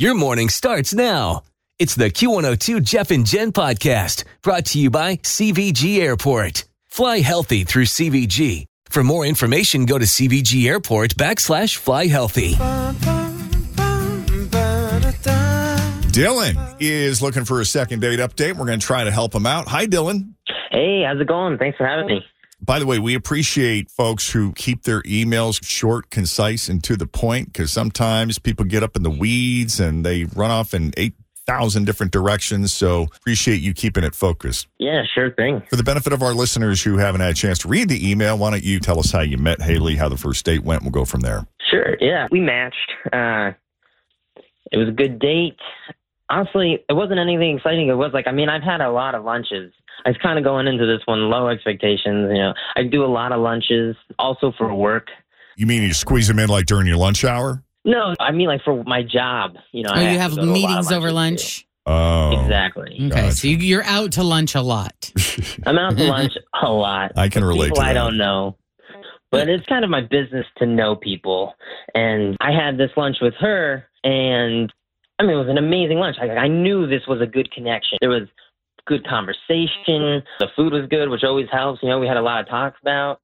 Your morning starts now. It's the Q102 Jeff and Jen podcast brought to you by CVG Airport. Fly healthy through CVG. For more information, go to CVG Airport backslash fly healthy. Dylan is looking for a second date update. We're going to try to help him out. Hi, Dylan. Hey, how's it going? Thanks for having me. By the way, we appreciate folks who keep their emails short, concise, and to the point because sometimes people get up in the weeds and they run off in 8,000 different directions. So appreciate you keeping it focused. Yeah, sure thing. For the benefit of our listeners who haven't had a chance to read the email, why don't you tell us how you met Haley, how the first date went? We'll go from there. Sure, yeah. We matched. Uh, it was a good date. Honestly, it wasn't anything exciting. It was like, I mean, I've had a lot of lunches. I was kind of going into this one low expectations. You know, I do a lot of lunches, also for work. You mean you squeeze them in like during your lunch hour? No, I mean like for my job. You know, Oh, I you have to go to a lot of meetings over lunches, lunch. Oh. Exactly. Okay, Gotcha. so you, you're out to lunch a lot. I'm out to lunch a lot. I can relate people to I don't know. But it's kind of my business to know people. And I had this lunch with her, and I mean, it was an amazing lunch. I, I knew this was a good connection. There was good conversation. The food was good, which always helps. You know, we had a lot of talks about.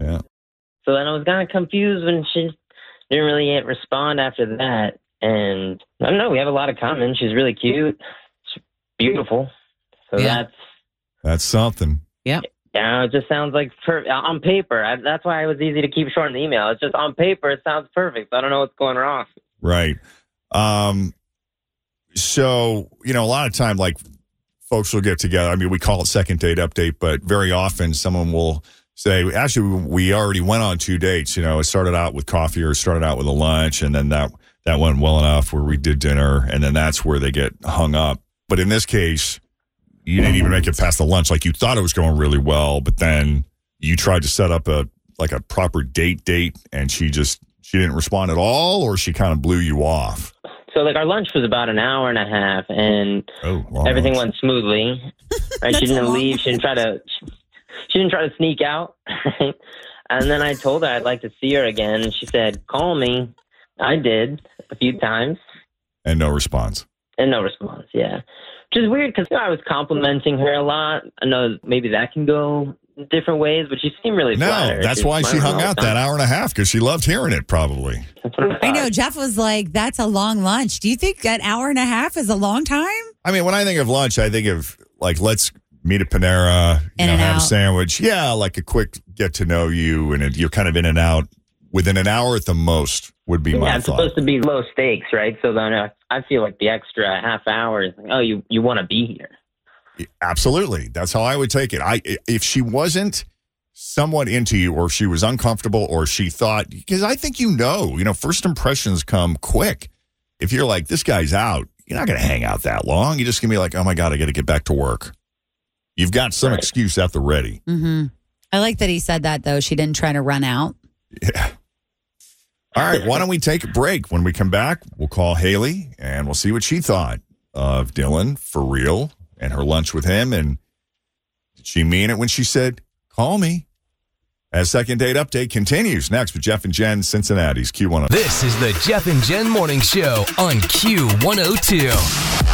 Yeah. So then I was kind of confused when she didn't really respond after that. And I don't know, we have a lot of common. She's really cute. She's beautiful. So Yeah. that's That's something. yeah, Yeah, it just sounds like per- on paper. I, that's why it was easy to keep short in the email. It's just on paper, it sounds perfect. So I don't know what's going wrong. Right. Um, so, you know, a lot of time, like folks will get together. I mean, we call it second date update, but very often someone will say, actually, we already went on two dates. You know, it started out with coffee or started out with a lunch, and then that, that went well enough where we did dinner, and then that's where they get hung up. But in this case, you didn't even make it past the lunch. Like you thought it was going really well, but then you tried to set up a, like a proper date date, and she just, she didn't respond at all, or she kind of blew you off. So like our lunch was about an hour and a half, and Oh, long everything went smoothly. Right? she didn't leave. She didn't try to. She didn't try to sneak out. and then I told her I'd like to see her again. And she said, "Call me." I did a few times, and no response. and no response. Yeah, which is weird because you know, I was complimenting her a lot. I know maybe that can go different ways, but she seemed really No, flattered. that's was why she hung out that hour and a half because she loved hearing it. Probably. I know. Jeff was like, "That's a long lunch." Do you think that hour and a half is a long time? I mean, when I think of lunch, I think of like let's meet at Panera, you In know, and have a sandwich. Yeah, like a quick get to know you, and it, you're kind of in and out within an hour at the most would be my Yeah, it's thought. supposed to be low stakes, right? So then uh, I feel like the extra half hour is like, oh, you you want to be here. Absolutely, that's how I would take it. I if she wasn't somewhat into you, or if she was uncomfortable, or she thought because I think you know, you know, first impressions come quick. If you're like this guy's out, you're not going to hang out that long. You're just going to be like, oh my god, I got to get back to work. You've got some Right. excuse at the ready. Mm-hmm. I like that he said that though. She didn't try to run out. Yeah. All right. Why don't we take a break? When we come back, we'll call Haley and we'll see what she thought of Dylan for real and her lunch with him. And did she mean it when she said, call me? As second date update continues next with Jeff and Jen, Cincinnati's Q1. This is the Jeff and Jen Morning Show on Q102.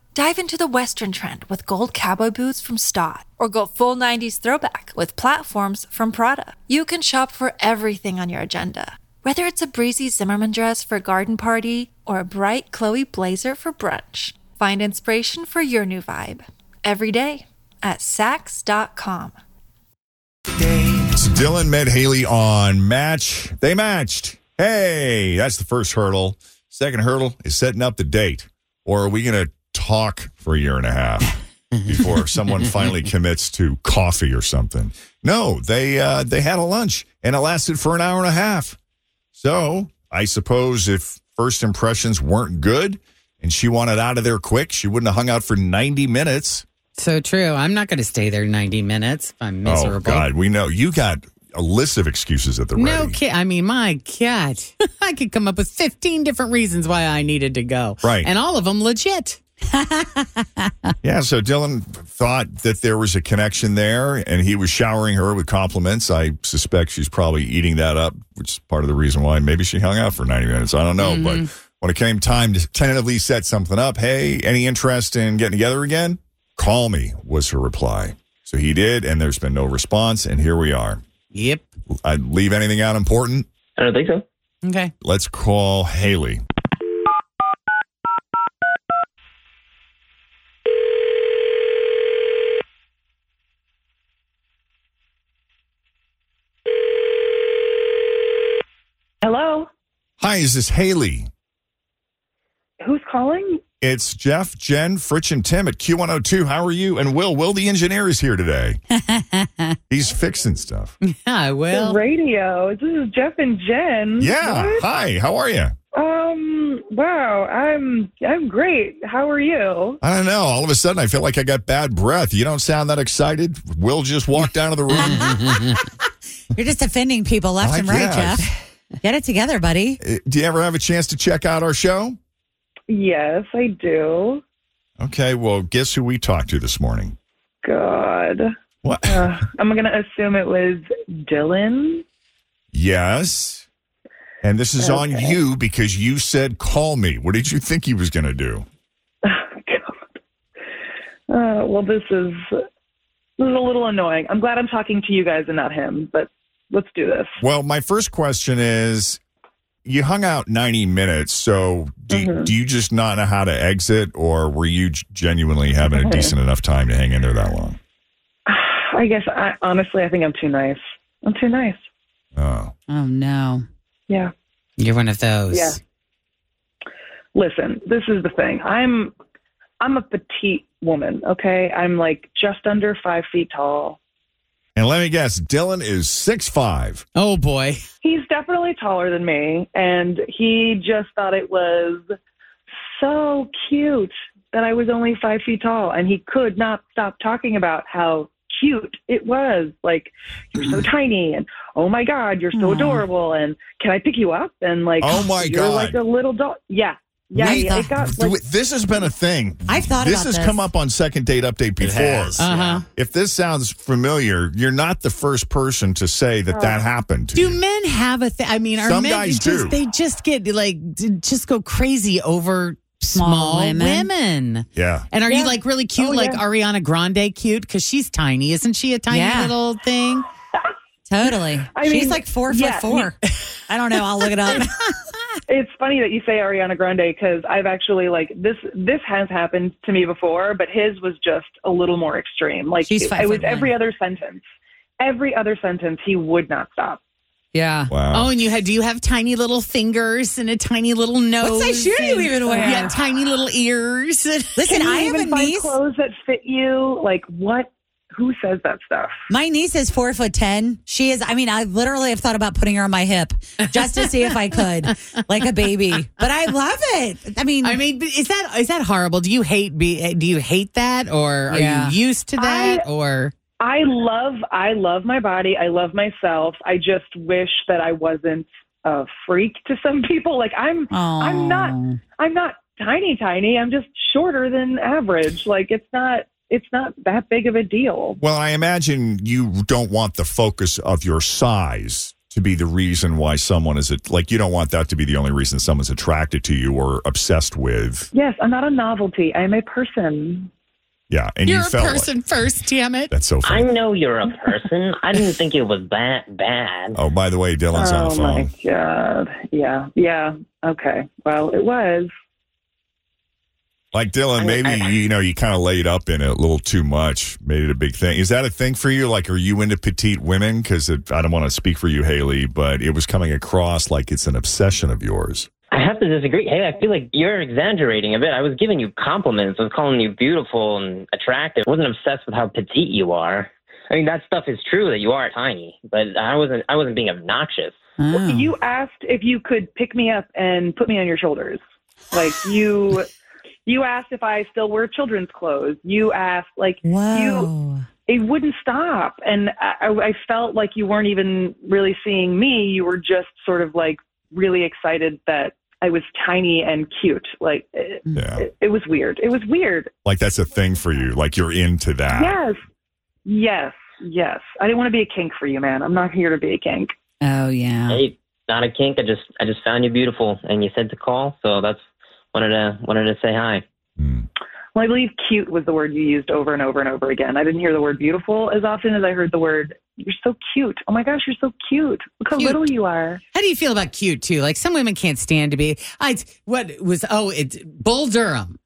Dive into the Western trend with gold cowboy boots from Staud, or go full 90s throwback with platforms from Prada. You can shop for everything on your agenda, whether it's a breezy Zimmermann dress for a garden party or a bright Chloe blazer for brunch. Find inspiration for your new vibe every day at Saks.com. So Dylan met Haley on Match. They matched. Hey, that's the first hurdle. Second hurdle is setting up the date. Or are we going to talk for a year and a half before someone finally commits to coffee or something? No, they uh, they had a lunch and it lasted for an hour and a half. So I suppose if first impressions weren't good and she wanted out of there quick, she wouldn't have hung out for 90 minutes. So true. I'm not going to stay there 90 minutes if I'm miserable. Oh, God. We know you got a list of excuses at the No ready. kid. I mean, my God, I could come up with 15 different reasons why I needed to go. Right. And all of them legit. Yeah, so Dylan thought that there was a connection there, and he was showering her with compliments. I suspect she's probably eating that up, which is part of the reason why maybe she hung out for 90 minutes. I don't know. But mm-hmm. when it came time to tentatively set something up, hey, any interest in getting together again? Call me, was her reply. So he did, and there's been no response, and here we are. Yep. I leave anything out important? I don't think so. Okay. Let's call Haley. Hi, is this Haley? Who's calling? It's Jeff, Jen, Fritch, and Tim at Q102. How are you? And Will, Will the engineer is here today. He's fixing stuff. Yeah, the well, radio. This is Jeff and Jen. Yeah. What? Hi, how are you? Um. Wow. I'm. I'm great. How are you? I don't know. All of a sudden, I feel like I got bad breath. You don't sound that excited. Will just walked down to the room. You're just offending people left I and right, guess. Jeff. Get it together, buddy. Uh, Do you ever have a chance to check out our show? Yes, I do. Okay, well, guess who we talked to this morning? God. What? Uh, I'm gonna assume it was Dylan. Yes. And this is on you because you said call me. What did you think he was going to do? God. Uh, well, this is this is a little annoying. I'm glad I'm talking to you guys and not him. But let's do this. Well, my first question is you hung out 90 minutes, so do, Mm-hmm. do you just not know how to exit, or were you genuinely having a decent enough time to hang in there that long? I guess I honestly I think I'm too nice. I'm too nice. Oh. Oh, no. Yeah. you're one of those. Yeah. Listen, this is the thing. I'm I'm a petite woman, okay? I'm like just under five feet tall. And let me guess, Dylan is six five. Oh, boy. He's definitely taller than me, and he just thought it was so cute that I was only five feet tall, and he could not stop talking about how cute it was. Like, you're so tiny, and oh my God, you're so Aw. adorable, and can I pick you up? And like, Oh my you're God. like a little dog. Yeah. Yeah, Wait, yeah, the- it got like this has been a thing. I've thought this about has this. come up on second date update before. Uh-huh. If this sounds familiar, you're not the first person to say that that happened to Do you. men have a thing? I mean, are Some men guys just, do. They just get like, just go crazy over small, Small women. women. yeah. And are you like really cute, Oh, like yeah. Ariana Grande cute? Because she's tiny. Isn't she a tiny Yeah. little thing? Totally. I She's mean, like four yeah, foot four. I don't know. I'll look it up. it's funny that you say Ariana Grande because I've actually like this. This has happened to me before, but his was just a little more extreme. Like She's it, five it was one. every other sentence. Every other sentence, he would not stop. yeah. Wow. Oh, and you had do you have tiny little fingers and a tiny little nose? What size shoe do you and- even wear? Yeah, tiny little ears. Listen, Can you I have even a find niece. clothes that fit you? Like what? Who says that stuff? My niece is four foot ten. She is. I mean, I literally have thought about putting her on my hip just to see if I could, like a baby. But I love it. I mean, I mean, is that is that horrible? Do you hate be? Do you hate that, or are Yeah. you used to that, I- or I love I love my body. I love myself. I just wish that I wasn't a freak to some people. Like I'm I'm not I'm not tiny tiny. I'm just shorter than average. Like it's not it's not that big of a deal. Well, I imagine you don't want the focus of your size to be the reason why someone is it like you don't want that to be the only reason someone's attracted to you or obsessed with. Yes, I'm not a novelty. I'm a person. Yeah, and You're you a felt like- person first, damn it. that's so funny. I know you're a person. I didn't think it was that bad. Oh, by the way, Dylan's on oh the phone. Oh my god. Yeah. Yeah. Okay. Well, it was. Like Dylan, I- maybe I- you know you kind of laid up in it a little too much, made it a big thing. Is that a thing for you? Like, are you into petite women? Because I don't want to speak for you, Haley, but it was coming across like it's an obsession of yours. I have to disagree. Hey, I feel like you're exaggerating a bit. I was giving you compliments. I was calling you beautiful and attractive. I wasn't obsessed with how petite you are. I mean, that stuff is true that you are tiny, but I wasn't. I wasn't being obnoxious. Oh. You asked if you could pick me up and put me on your shoulders. Like you you asked if I still wear children's clothes. You asked like you it wouldn't stop and I, I felt like you weren't even really seeing me. You were just sort of like really excited that I was tiny and cute. Like it, Yeah, it, it was weird. It was weird. like that's a thing for you. Like you're into that. Yes. Yes. Yes. I didn't want to be a kink for you, man. I'm not here to be a kink. Oh yeah. Hey, not a kink. I just, I just found you beautiful, and you said to call, so that's wanted to wanted to say hi. Hmm. Well, I believe cute was the word you used over and over and over again. I didn't hear the word beautiful as often as I heard the word you're so cute. Oh my gosh, you're so cute. Look how Cute. little you are. How do you feel about cute too? Like some women can't stand to be. I what was oh it's Bull Durham.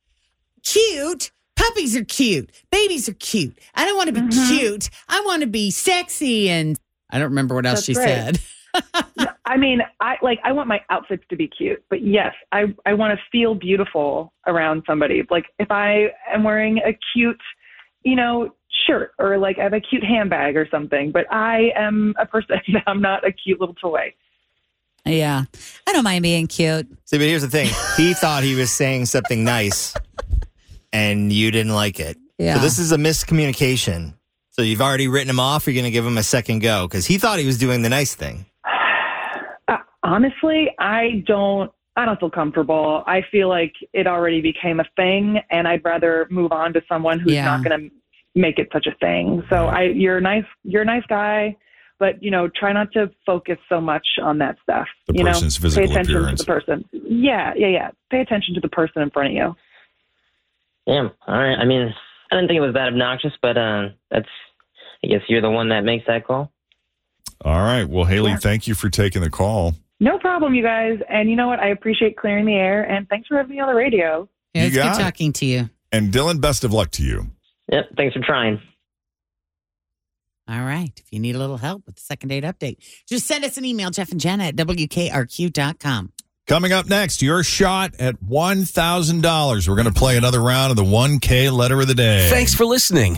Cute. Puppies are cute. Babies are cute. I don't want to be Mhm. cute. I want to be sexy and I don't remember what else That's she right. said. I mean, I like I want my outfits to be cute, but yes, I I want to feel beautiful around somebody. Like if I am wearing a cute, you know, shirt or like I have a cute handbag or something, but I am a person. I'm not a cute little toy. Yeah. I don't mind being cute. See, but here's the thing. He thought he was saying something nice and you didn't like it. Yeah. So this is a miscommunication. So you've already written him off. You're going to give him a second go because he thought he was doing the nice thing. Honestly, I don't. I don't feel comfortable. I feel like it already became a thing, and I'd rather move on to someone who's Yeah. not going to make it such a thing. So I, you're a nice. You're a nice guy, but you know, try not to focus so much on that stuff. The you person's know, physical pay attention appearance. to the person. Yeah, yeah, yeah. Pay attention to the person in front of you. Damn. All right. I mean, I didn't think it was that obnoxious, but uh, that's. I guess you're the one that makes that call. All right. Well, Haley, Yeah. thank you for taking the call. No problem, you guys. And you know what? I appreciate clearing the air, and thanks for having me on the radio. Yeah, it's good it. talking to you. And Dylan, best of luck to you. Yep. Thanks for trying. All right. If you need a little help with the second date update, just send us an email, Jeff and Jenna at WKRQ.com. Coming up next, your shot at $1,000. We're going to play another round of the 1K letter of the day. Thanks for listening